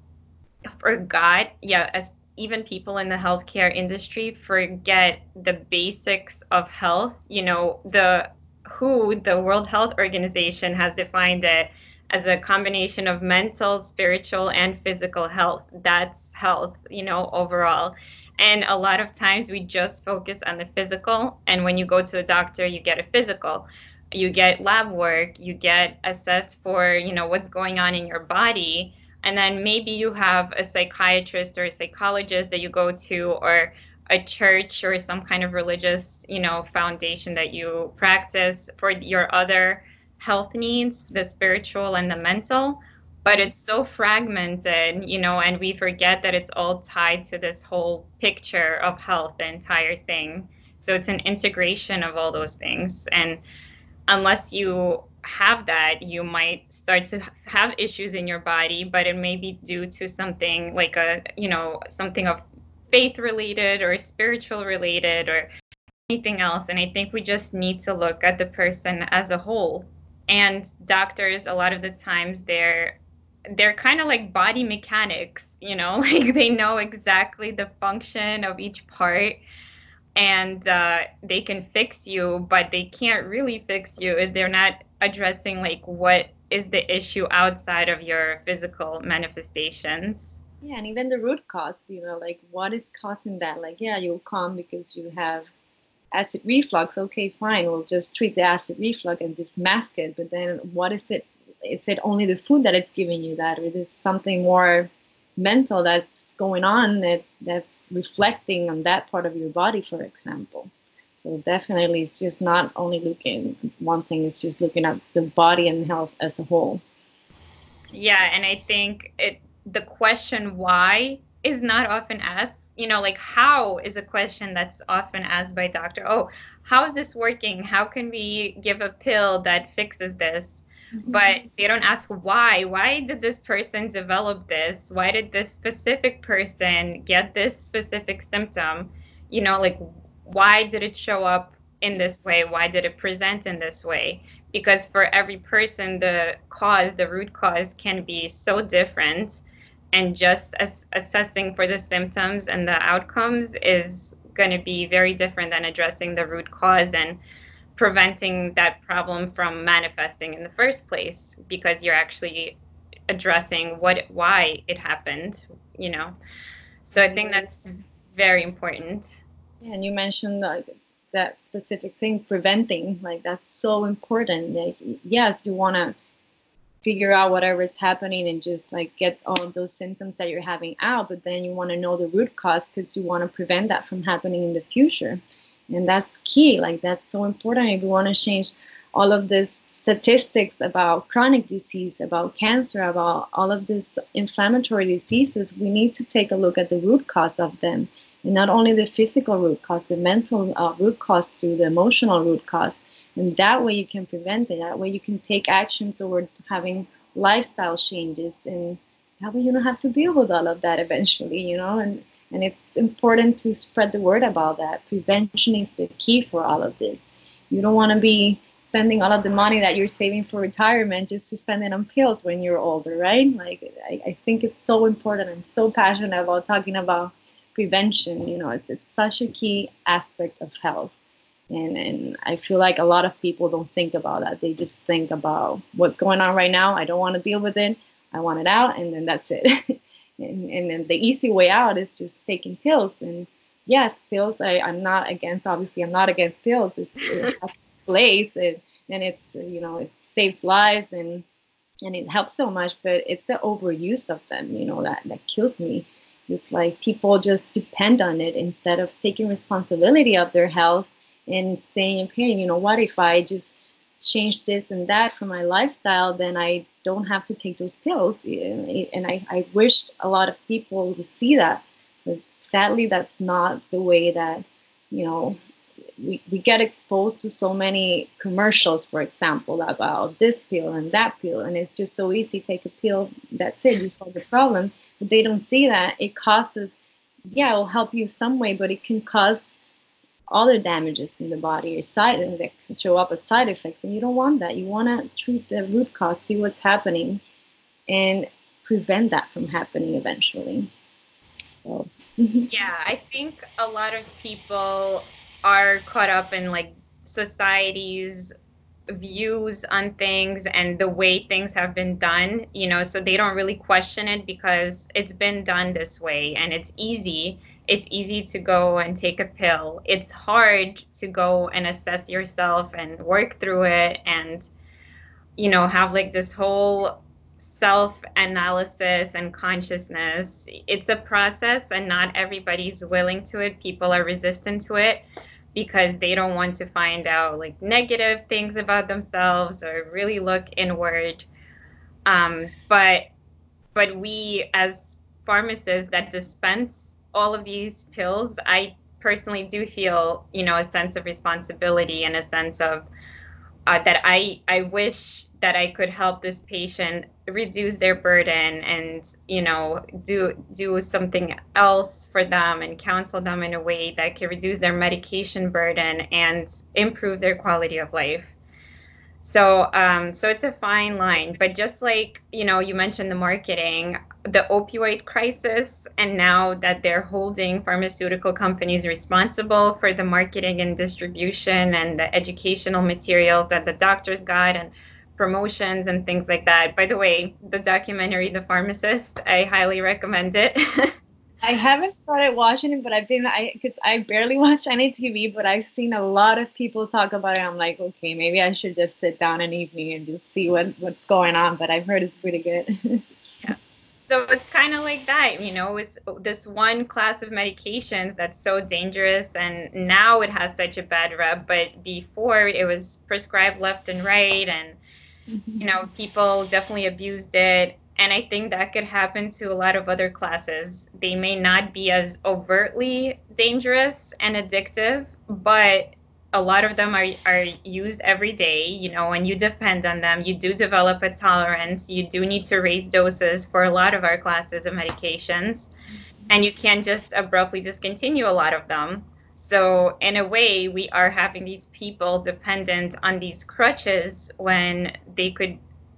forgot, yeah, as even people in the healthcare industry forget the basics of health. You know, the WHO, the World Health Organization, has defined it as a combination of mental, spiritual, and physical health. That's health, you know, overall. And a lot of times we just focus on the physical. And when you go to the doctor, you get a physical. You get lab work, you get assessed for, you know, what's going on in your body and then maybe you have a psychiatrist or a psychologist that you go to or a church or some kind of religious you know foundation that you practice for your other health needs the spiritual and the mental. But it's so fragmented you know and we forget that it's all tied to this whole picture of health the entire thing. So it's an integration of all those things. And unless you have that, you might start to have issues in your body, but it may be due to something like a, you know, something of faith related or spiritual related or anything else. And I think we just need to look at the person as a whole. And doctors, a lot of the times, they're they're kind of like body mechanics, you know, like they know exactly the function of each part and uh, they can fix you, but they can't really fix you if they're not addressing like what is the issue outside of your physical manifestations. Yeah, and even the root cause, you know, like what is causing that? Like, yeah, you'll come because you have acid reflux. Okay, fine, we'll just treat the acid reflux and just mask it. But then what is it? Is it only the food that it's giving you that, or is something more mental that's going on that that's reflecting on that part of your body, for example? So definitely, it's just not only looking one thing; it's just looking at the body and health as a whole. Yeah, and I think it the question why is not often asked. You know, like how is a question that's often asked by doctor. Oh, how is this working? How can we give a pill that fixes this? Mm-hmm. But they don't ask why. Why did this person develop this? Why did this specific person get this specific symptom? You know, like why did it show up in this way? Why did it present in this way? Because for every person, the cause, the root cause can be so different. And just as assessing for the symptoms and the outcomes is going to be very different than addressing the root cause and preventing that problem from manifesting in the first place because you're actually addressing what why it happened you know so i think that's very important and you mentioned like that specific thing, preventing. Like that's so important. Like yes, you want to figure out whatever is happening and just like get all those symptoms that you're having out, but then you want to know the root cause because you want to prevent that from happening in the future. And that's key. Like that's so important. If you want to change all of this statistics about chronic disease, about cancer, about all of these inflammatory diseases, we need to take a look at the root cause of them and not only the physical root cause, the mental uh, root cause to the emotional root cause. And that way you can prevent it. That way you can take action toward having lifestyle changes. And that way you don't have to deal with all of that eventually, you know? And, and it's important to spread the word about that. Prevention is the key for all of this. You don't want to be spending all of the money that you're saving for retirement just to spend it on pills when you're older, right? Like, I, I think it's so important. I'm so passionate about talking about prevention you know it's, it's such a key aspect of health and and i feel like a lot of people don't think about that. They just think about what's going on right now. I don't want to deal with it. I want it out and then that's it. And, and then the easy way out is just taking pills. And yes pills I, i'm not against obviously i'm not against pills. It's, it's a place and, and it's you know it saves lives and and it helps so much but it's the overuse of them you know that that kills me. It's like people just depend on it instead of taking responsibility of their health and saying, okay, you know what, if I just change this and that for my lifestyle, then I don't have to take those pills. And I, I wish a lot of people would see that. But sadly, that's not the way that, you know, we, we get exposed to so many commercials, for example, about this pill and that pill. And it's just so easy. Take a pill, that's it, you solve the problem but they don't see that it causes yeah it will help you some way but it can cause other damages in the body or side can show up as side effects and you don't want that you want to treat the root cause see what's happening and prevent that from happening eventually so. Mm-hmm. yeah i think a lot of people are caught up in like society's views on things and the way things have been done, you know, so they don't really question it because it's been done this way and it's easy. It's easy to go and take a pill. It's hard to go and assess yourself and work through it and, you know, have like this whole self analysis and consciousness. It's a process and not everybody's willing to it. People are resistant to it because they don't want to find out like negative things about themselves or really look inward. Um, but but we as pharmacists that dispense all of these pills, I personally do feel you know a sense of responsibility and a sense of uh, that I I wish that I could help this patient reduce their burden and you know do do something else for them and counsel them in a way that can reduce their medication burden and improve their quality of life. So um, so it's a fine line, but just like you know you mentioned the marketing, the opioid crisis and now that they're holding pharmaceutical companies responsible for the marketing and distribution and the educational materials that the doctors got and promotions and things like that. By the way, the documentary The Pharmacist, I highly recommend it. I haven't started watching it, but I've been I because I barely watch any TV, but I've seen a lot of people talk about it. I'm like, okay, maybe I should just sit down an evening and just see what what's going on. But I've heard it's pretty good. So it's kind of like that, you know, it's this one class of medications that's so dangerous and now it has such a bad rep, but before it was prescribed left and right and mm-hmm. you know, people definitely abused it and I think that could happen to a lot of other classes. They may not be as overtly dangerous and addictive, but a lot of them are, are used every day, you know, and you depend on them. You do develop a tolerance. You do need to raise doses for a lot of our classes of medications, mm-hmm. and you can't just abruptly discontinue a lot of them. So, in a way, we are having these people dependent on these crutches when they could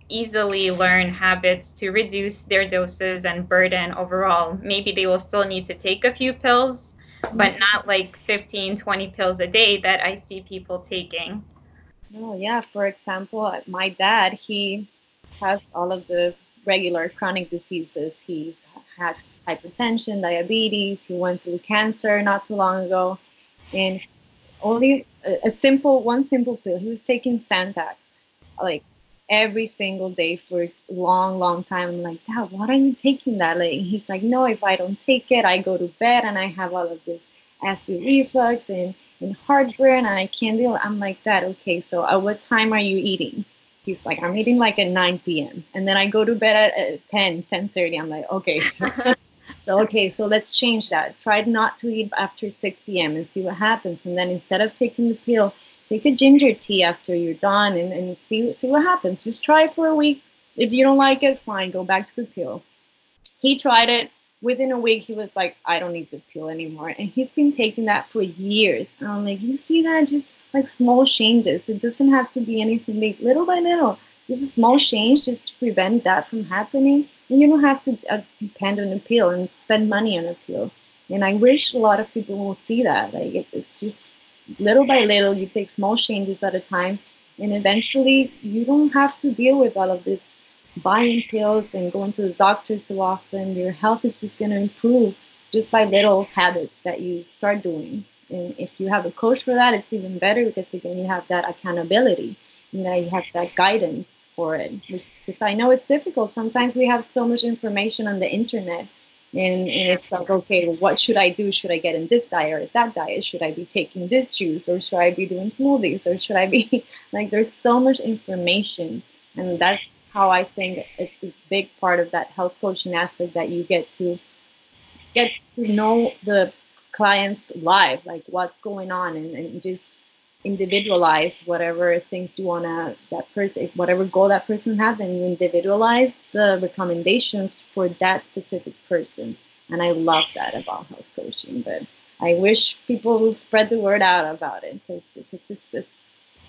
easily learn habits to reduce their doses and burden overall. Maybe they will still need to take a few pills mm-hmm. but not like 15, 20 pills a day that I see people taking. Oh, yeah. For example, uh, my dad, he has all of the regular chronic diseases. He's had hypertension, diabetes, he went through cancer not too long ago. And only a, a simple, one simple pill. He was taking Zantac like every single day for a long, long time. I'm like, Dad, why are you taking that? Like, he's like, no, if I don't take it, I go to bed and I have all of this acid reflux and, and heartburn and I can't deal. I'm like, Dad, okay, so at what time are you eating? He's like, I'm eating like at 9 p.m. And then I go to bed at, at 10, 10.30. I'm like, okay. So, so, okay, so let's change that. Try not to eat after 6 p.m. and see what happens. And then instead of taking the pill, take a ginger tea after you're done and, and see see what happens. Just try it for a week. If you don't like it, fine, go back to the pill. He tried it. Within a week, he was like, I don't need the pill anymore. And he's been taking that for years. And I'm like, you see that? Just like small changes. It doesn't have to be anything big. Little by little, just a small change just to prevent that from happening. And you don't have to uh, depend on a pill and spend money on a pill. And I wish a lot of people will see that. Like, it, it's just little by little, you take small changes at a time, and eventually you don't have to deal with all of this buying pills and going to the doctor so often. Your health is just going to improve just by little habits that you start doing. And if you have a coach for that, it's even better because again, you have that accountability. You know, you have that guidance for it. Because I know it's difficult. Sometimes we have so much information on the internet and, and it's like okay what should i do? Should i get in this diet or that diet? Should i be taking this juice or should i be doing smoothies or should i be like there's so much information. And that's how i think it's a big part of that health coaching aspect that you get to get to know the client's life like what's going on and, and just individualize whatever things you want to that person whatever goal that person has and you individualize the recommendations for that specific person. And i love that about health coaching but i wish people will spread the word out about it because it's, it's, it's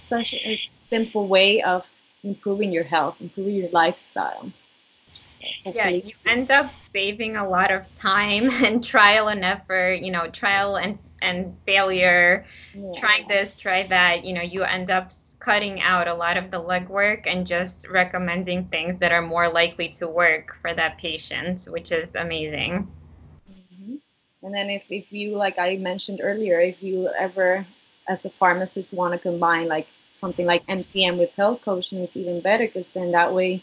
such a simple way of improving your health improving your lifestyle. Yeah you end up saving a lot of time and trial and effort you know trial and and failure yeah. trying this try that you know you end up cutting out a lot of the legwork and just recommending things that are more likely to work for that patient which is amazing mm-hmm. and then if, if you like i mentioned earlier if you ever as a pharmacist want to combine like something like mtm with health coaching it's even better because then that way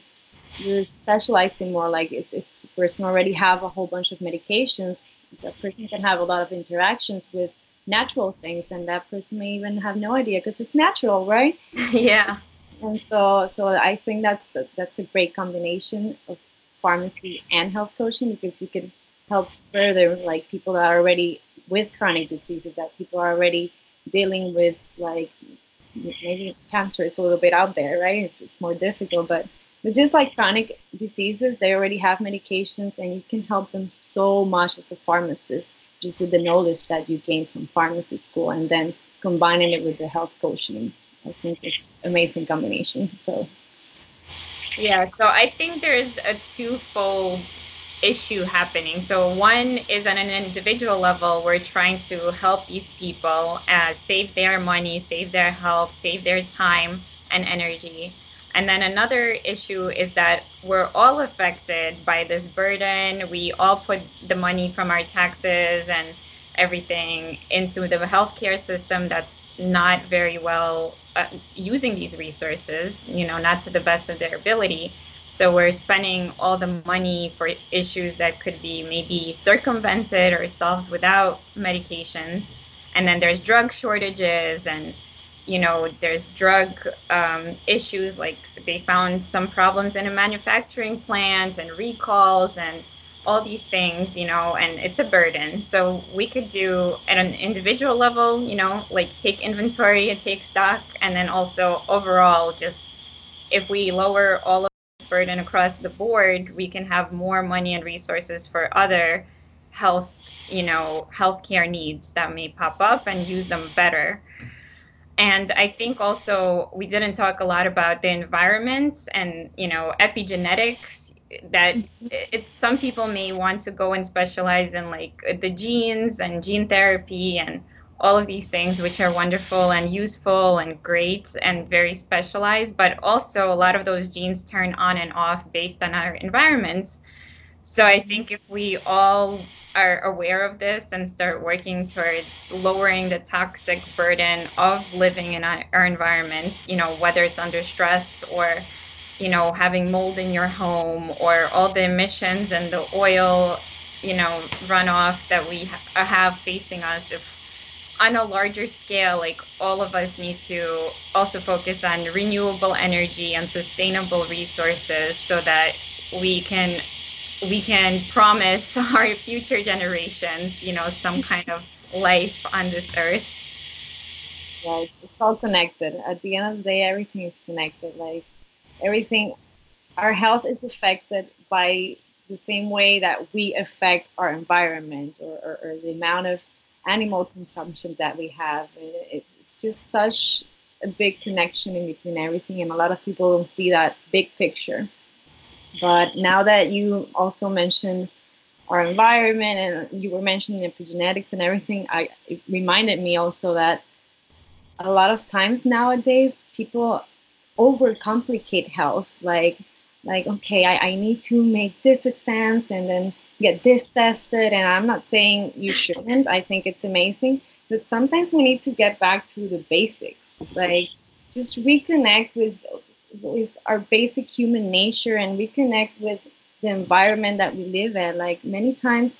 you're specializing more like it's if the person already have a whole bunch of medications the person can have a lot of interactions with natural things and that person may even have no idea because it's natural right? Yeah. And so so i think that's a, that's a great combination of pharmacy and health coaching because you can help further like people that are already with chronic diseases that people are already dealing with like maybe cancer is a little bit out there right? It's, it's more difficult but but just like chronic diseases, they already have medications, and you can help them so much as a pharmacist, just with the knowledge that you gain from pharmacy school, and then combining it with the health coaching. I think it's amazing combination. So. Yeah, so I think there's a twofold issue happening. So one is on an individual level, we're trying to help these people uh, save their money, save their health, save their time and energy. And then another issue is that we're all affected by this burden. We all put the money from our taxes and everything into the healthcare system that's not very well uh, using these resources, you know, not to the best of their ability. So we're spending all the money for issues that could be maybe circumvented or solved without medications. And then there's drug shortages and you know there's drug um, issues like they found some problems in a manufacturing plant and recalls and all these things you know and it's a burden. So we could do at an individual level you know like take inventory and take stock and then also overall just if we lower all of this burden across the board we can have more money and resources for other health you know healthcare needs that may pop up and use them better and i think also we didn't talk a lot about the environment and you know epigenetics that mm-hmm. it's some people may want to go and specialize in like the genes and gene therapy and all of these things which are wonderful and useful and great and very specialized. But also a lot of those genes turn on and off based on our environments so i mm-hmm. think if we all are aware of this and start working towards lowering the toxic burden of living in our, environment, you know, whether it's under stress or, you know, having mold in your home or all the emissions and the oil, you know, runoff that we ha- uh, have facing us. If on a larger scale, like all of us need to also focus on renewable energy and sustainable resources so that we can we can promise our future generations, you know, some kind of life on this earth. Right. It's all connected. At the end of the day, everything is connected. Like everything, our health is affected by the same way that we affect our environment or, or, or the amount of animal consumption that we have. It's just such a big connection in between everything, and a lot of people don't see that big picture. But now that you also mentioned our environment and you were mentioning epigenetics and everything, I it reminded me also that a lot of times nowadays people overcomplicate health. Like like okay, I, I need to make this exams and then get this tested. And I'm not saying you shouldn't. I think it's amazing. But sometimes we need to get back to the basics. Like just reconnect with with our basic human nature and reconnect with the environment that we live in. Like many times,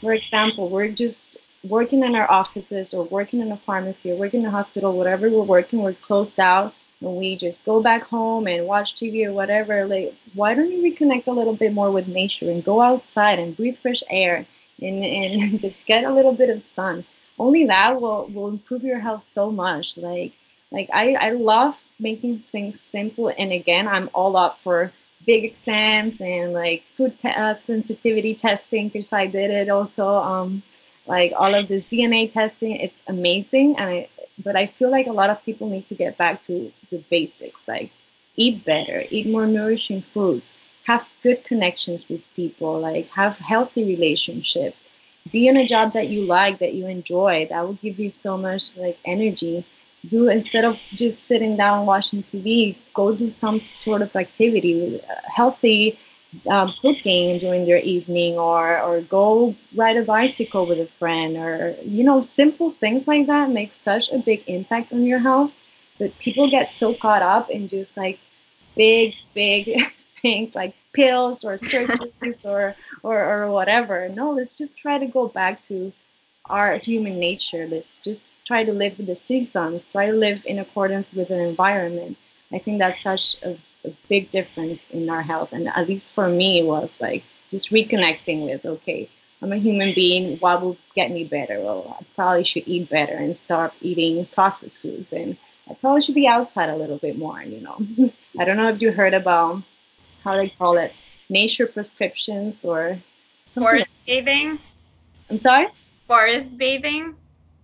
for example, we're just working in our offices or working in a pharmacy or working in a hospital, whatever we're working, we're closed out and we just go back home and watch TV or whatever. Like, why don't you reconnect a little bit more with nature and go outside and breathe fresh air and, and just get a little bit of sun? Only that will, will improve your health so much. Like, like I, I love making things simple. And again, I'm all up for big exams and like food te- uh, sensitivity testing because I did it also. Um, like all of this DNA testing, it's amazing. And I, but I feel like a lot of people need to get back to the basics, like eat better, eat more nourishing foods, have good connections with people, like have healthy relationships, be in a job that you like, that you enjoy. That will give you so much like energy do instead of just sitting down watching TV, go do some sort of activity, uh, healthy um, cooking during your evening, or or go ride a bicycle with a friend, or you know, simple things like that make such a big impact on your health. But people get so caught up in just like big, big things like pills or surgeries or, or or whatever. No, let's just try to go back to our human nature. Let's just try to live with the seasons, try to live in accordance with the environment. I think that's such a, a big difference in our health. And at least for me, it was like just reconnecting with, okay, I'm a human being. What will get me better? Well, I probably should eat better and stop eating processed foods. And I probably should be outside a little bit more, you know. I don't know if you heard about how they call it nature prescriptions or forest bathing. I'm sorry? Forest bathing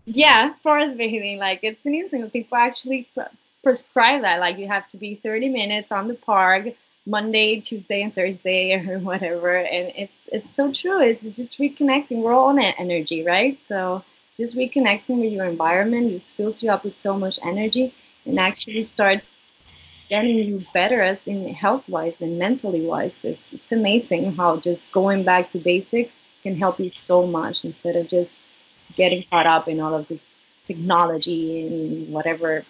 yeah, forest bathing, like it's interesting. People actually prescribe that. Like you have to be 30 minutes on the park Monday, Tuesday, and Thursday or whatever. And it's it's so true. It's just reconnecting. We're all on energy, right? So just reconnecting with your environment just fills you up with so much energy and actually starts getting you better as in health wise and mentally wise. It's, it's amazing how just going back to basics can help you so much instead of just getting caught up in all of this technology and whatever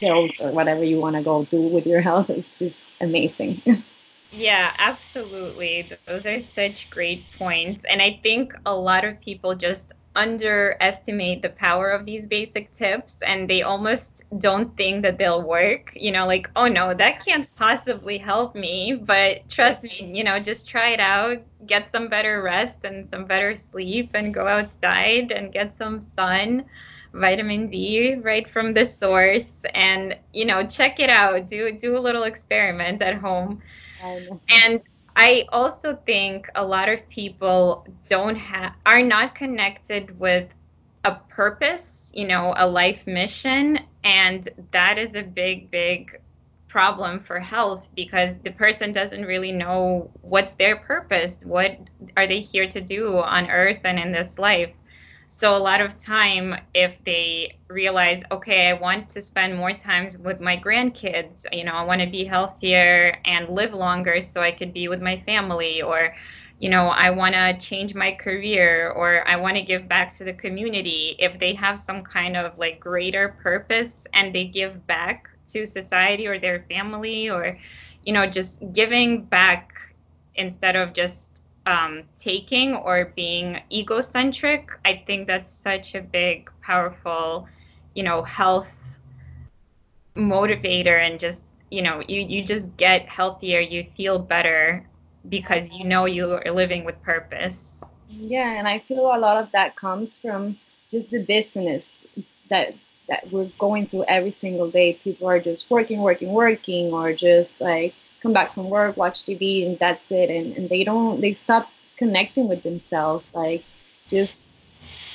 pills or whatever you want to go do with your health. It's just amazing. Yeah, absolutely. Those are such great points. And I think a lot of people just underestimate the power of these basic tips and they almost don't think that they'll work. You know, like, oh no, that can't possibly help me. But trust me, you know, just try it out, get some better rest and some better sleep, and go outside and get some sun vitamin D right from the source and you know check it out do do a little experiment at home and I also think a lot of people don't have are not connected with a purpose, you know, a life mission, and that is a big big problem for health because the person doesn't really know what's their purpose, what are they here to do on earth and in this life. So a lot of time, if they realize, okay, I want to spend more times with my grandkids, you know, I want to be healthier and live longer so I could be with my family, or, you know, I want to change my career, or I want to give back to the community. If they have some kind of like greater purpose and they give back to society or their family, or, you know, just giving back instead of just um, taking or being egocentric, I think that's such a big, powerful, you know, health motivator and just, you know, you, you just get healthier, you feel better because you know you are living with purpose. Yeah, and I feel a lot of that comes from just the business that that we're going through every single day. People are just working, working, working, or just like come back from work, watch TV, and that's it. And, and they don't, they stop connecting with themselves. Like just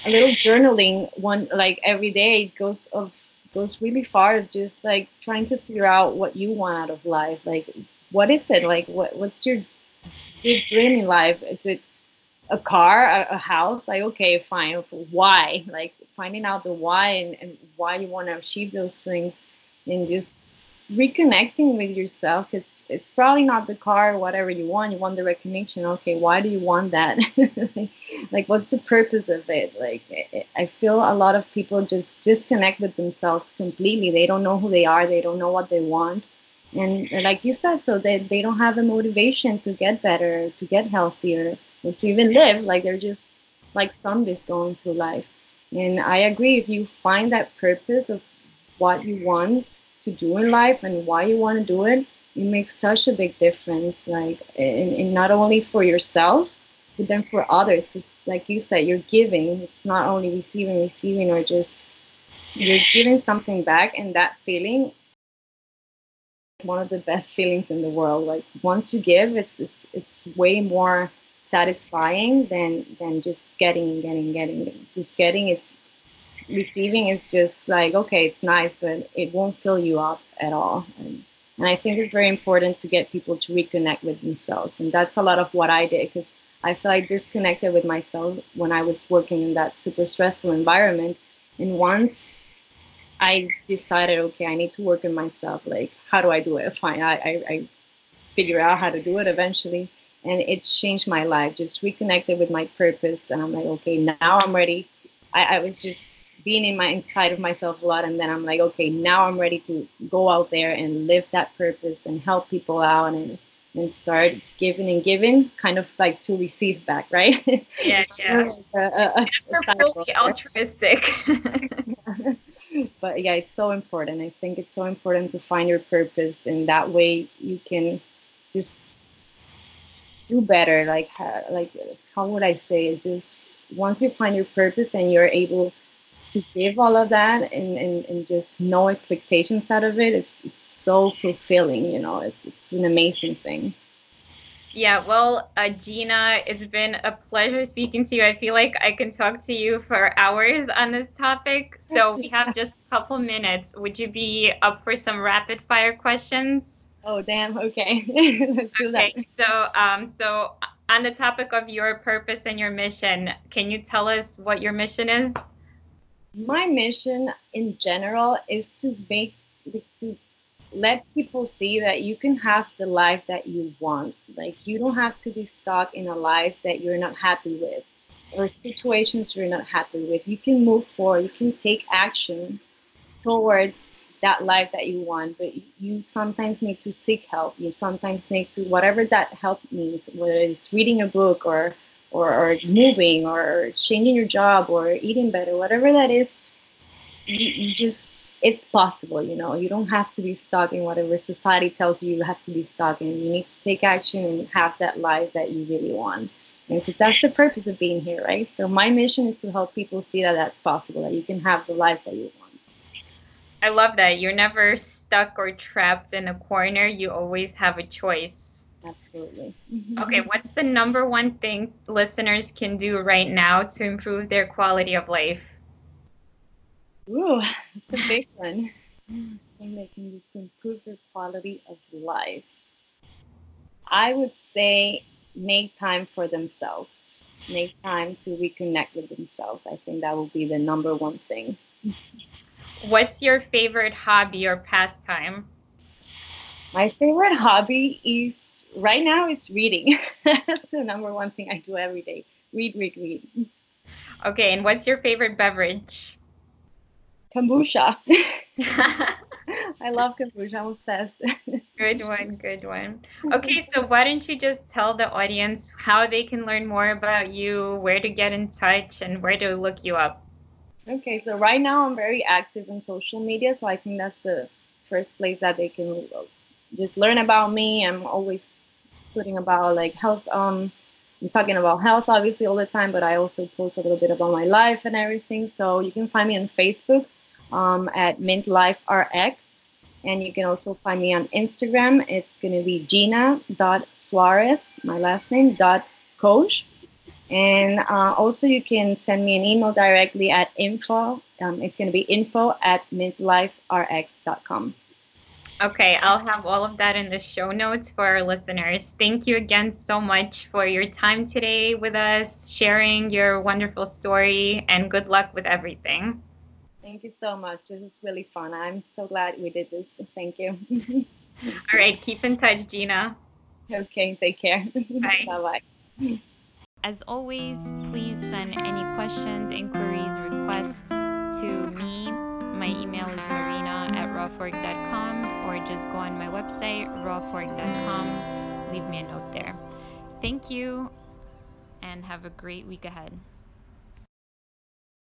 a little journaling one, like every day goes of goes really far. Just like trying to figure out what you want out of life. Like what is it? Like what what's your big dream in life? Is it a car, a, a house? Like okay, fine. Why? Like finding out the why and, and why you want to achieve those things, and just reconnecting with yourself. It's it's probably not the car whatever you want. You want the recognition. Okay, why do you want that? like, what's the purpose of it? Like, I feel a lot of people just disconnect with themselves completely. They don't know who they are. They don't know what they want. And like you said, so they, they don't have the motivation to get better, to get healthier, or to even live. Like, they're just like zombies going through life. And I agree, if you find that purpose of what you want to do in life and why you want to do it, it makes such a big difference like in, in not only for yourself but then for others because like you said you're giving. It's not only receiving receiving or just you're giving something back and that feeling one of the best feelings in the world. Like once you give it's it's, it's way more satisfying than than just getting and getting getting. Just getting is receiving is just like okay it's nice but it won't fill you up at all. And, and I think it's very important to get people to reconnect with themselves. And that's a lot of what I did because I felt disconnected with myself when I was working in that super stressful environment. And once I decided, okay, I need to work on myself. Like, how do I do it? Fine. I, I, I figure out how to do it eventually. And it changed my life, just reconnected with my purpose. And I'm like, okay, now I'm ready. I, I was just being in my inside of myself a lot and then i'm like okay now i'm ready to go out there and live that purpose and help people out and and start giving and giving kind of like to receive back right? Yeah yeah. a, altruistic. But yeah it's so important. I think it's so important to find your purpose and that way you can just do better. Like like how would i say it? Just once you find your purpose and you're able to give all of that and, and, and just no expectations out of it, it's, it's so fulfilling, you know, it's, it's an amazing thing. Yeah, well, uh, Gina, it's been a pleasure speaking to you. I feel like I can talk to you for hours on this topic. So we have just a couple minutes. Would you be up for some rapid fire questions? Oh damn. Okay. Let's do that. Okay. So um so on the topic of your purpose and your mission, can you tell us what your mission is? My mission in general is to make to let people see that you can have the life that you want. Like you don't have to be stuck in a life that you're not happy with or situations you're not happy with. You can move forward, you can take action towards that life that you want, but you sometimes need to seek help. You sometimes need to whatever that help means, whether it's reading a book or or, or moving or changing your job or eating better, whatever that is, you, you just it's possible, you know. You don't have to be stuck in whatever society tells you you have to be stuck in. You need to take action and have that life that you really want. Because that's the purpose of being here, right? So my mission is to help people see that that's possible, that you can have the life that you want. I love that. You're never stuck or trapped in a corner. You always have a choice. Absolutely. Mm-hmm. Okay, what's the number one thing listeners can do right now to improve their quality of life? Ooh, that's a big one. Thing they can do to improve their quality of life. I would say make time for themselves. Make time to reconnect with themselves. I think that will be the number one thing. What's your favorite hobby or pastime? My favorite hobby is right now it's reading. That's the number one thing I do every day. Read, read, read. Okay, and what's your favorite beverage? kombucha. I love kombucha. I'm obsessed. good one, good one. Okay, so why don't you just tell the audience how they can learn more about you, where to get in touch, and where to look you up? Okay, so right now I'm very active in social media, so I think that's the first place that they can just learn about me. I'm always putting about like health. Um, I'm talking about health obviously all the time, but I also post a little bit about my life and everything. So you can find me on Facebook um, at Mint Life RX. And you can also find me on Instagram. It's going to be gina.suarez, my last name, dot coach. And uh, also you can send me an email directly at info. Um, it's going to be info at mintliferx.com. Okay, I'll have all of that in the show notes for our listeners. Thank you again so much for your time today with us, sharing your wonderful story, and good luck with everything. Thank you so much. This is really fun. I'm so glad we did this. Thank you. All right. Keep in touch, Gina. Okay. Take care. Bye. bye bye. As always, please send any questions, inquiries, requests to me. My email is marina at rawfork.com or just go on my website, rawfork.com. Leave me a note there. Thank you and have a great week ahead.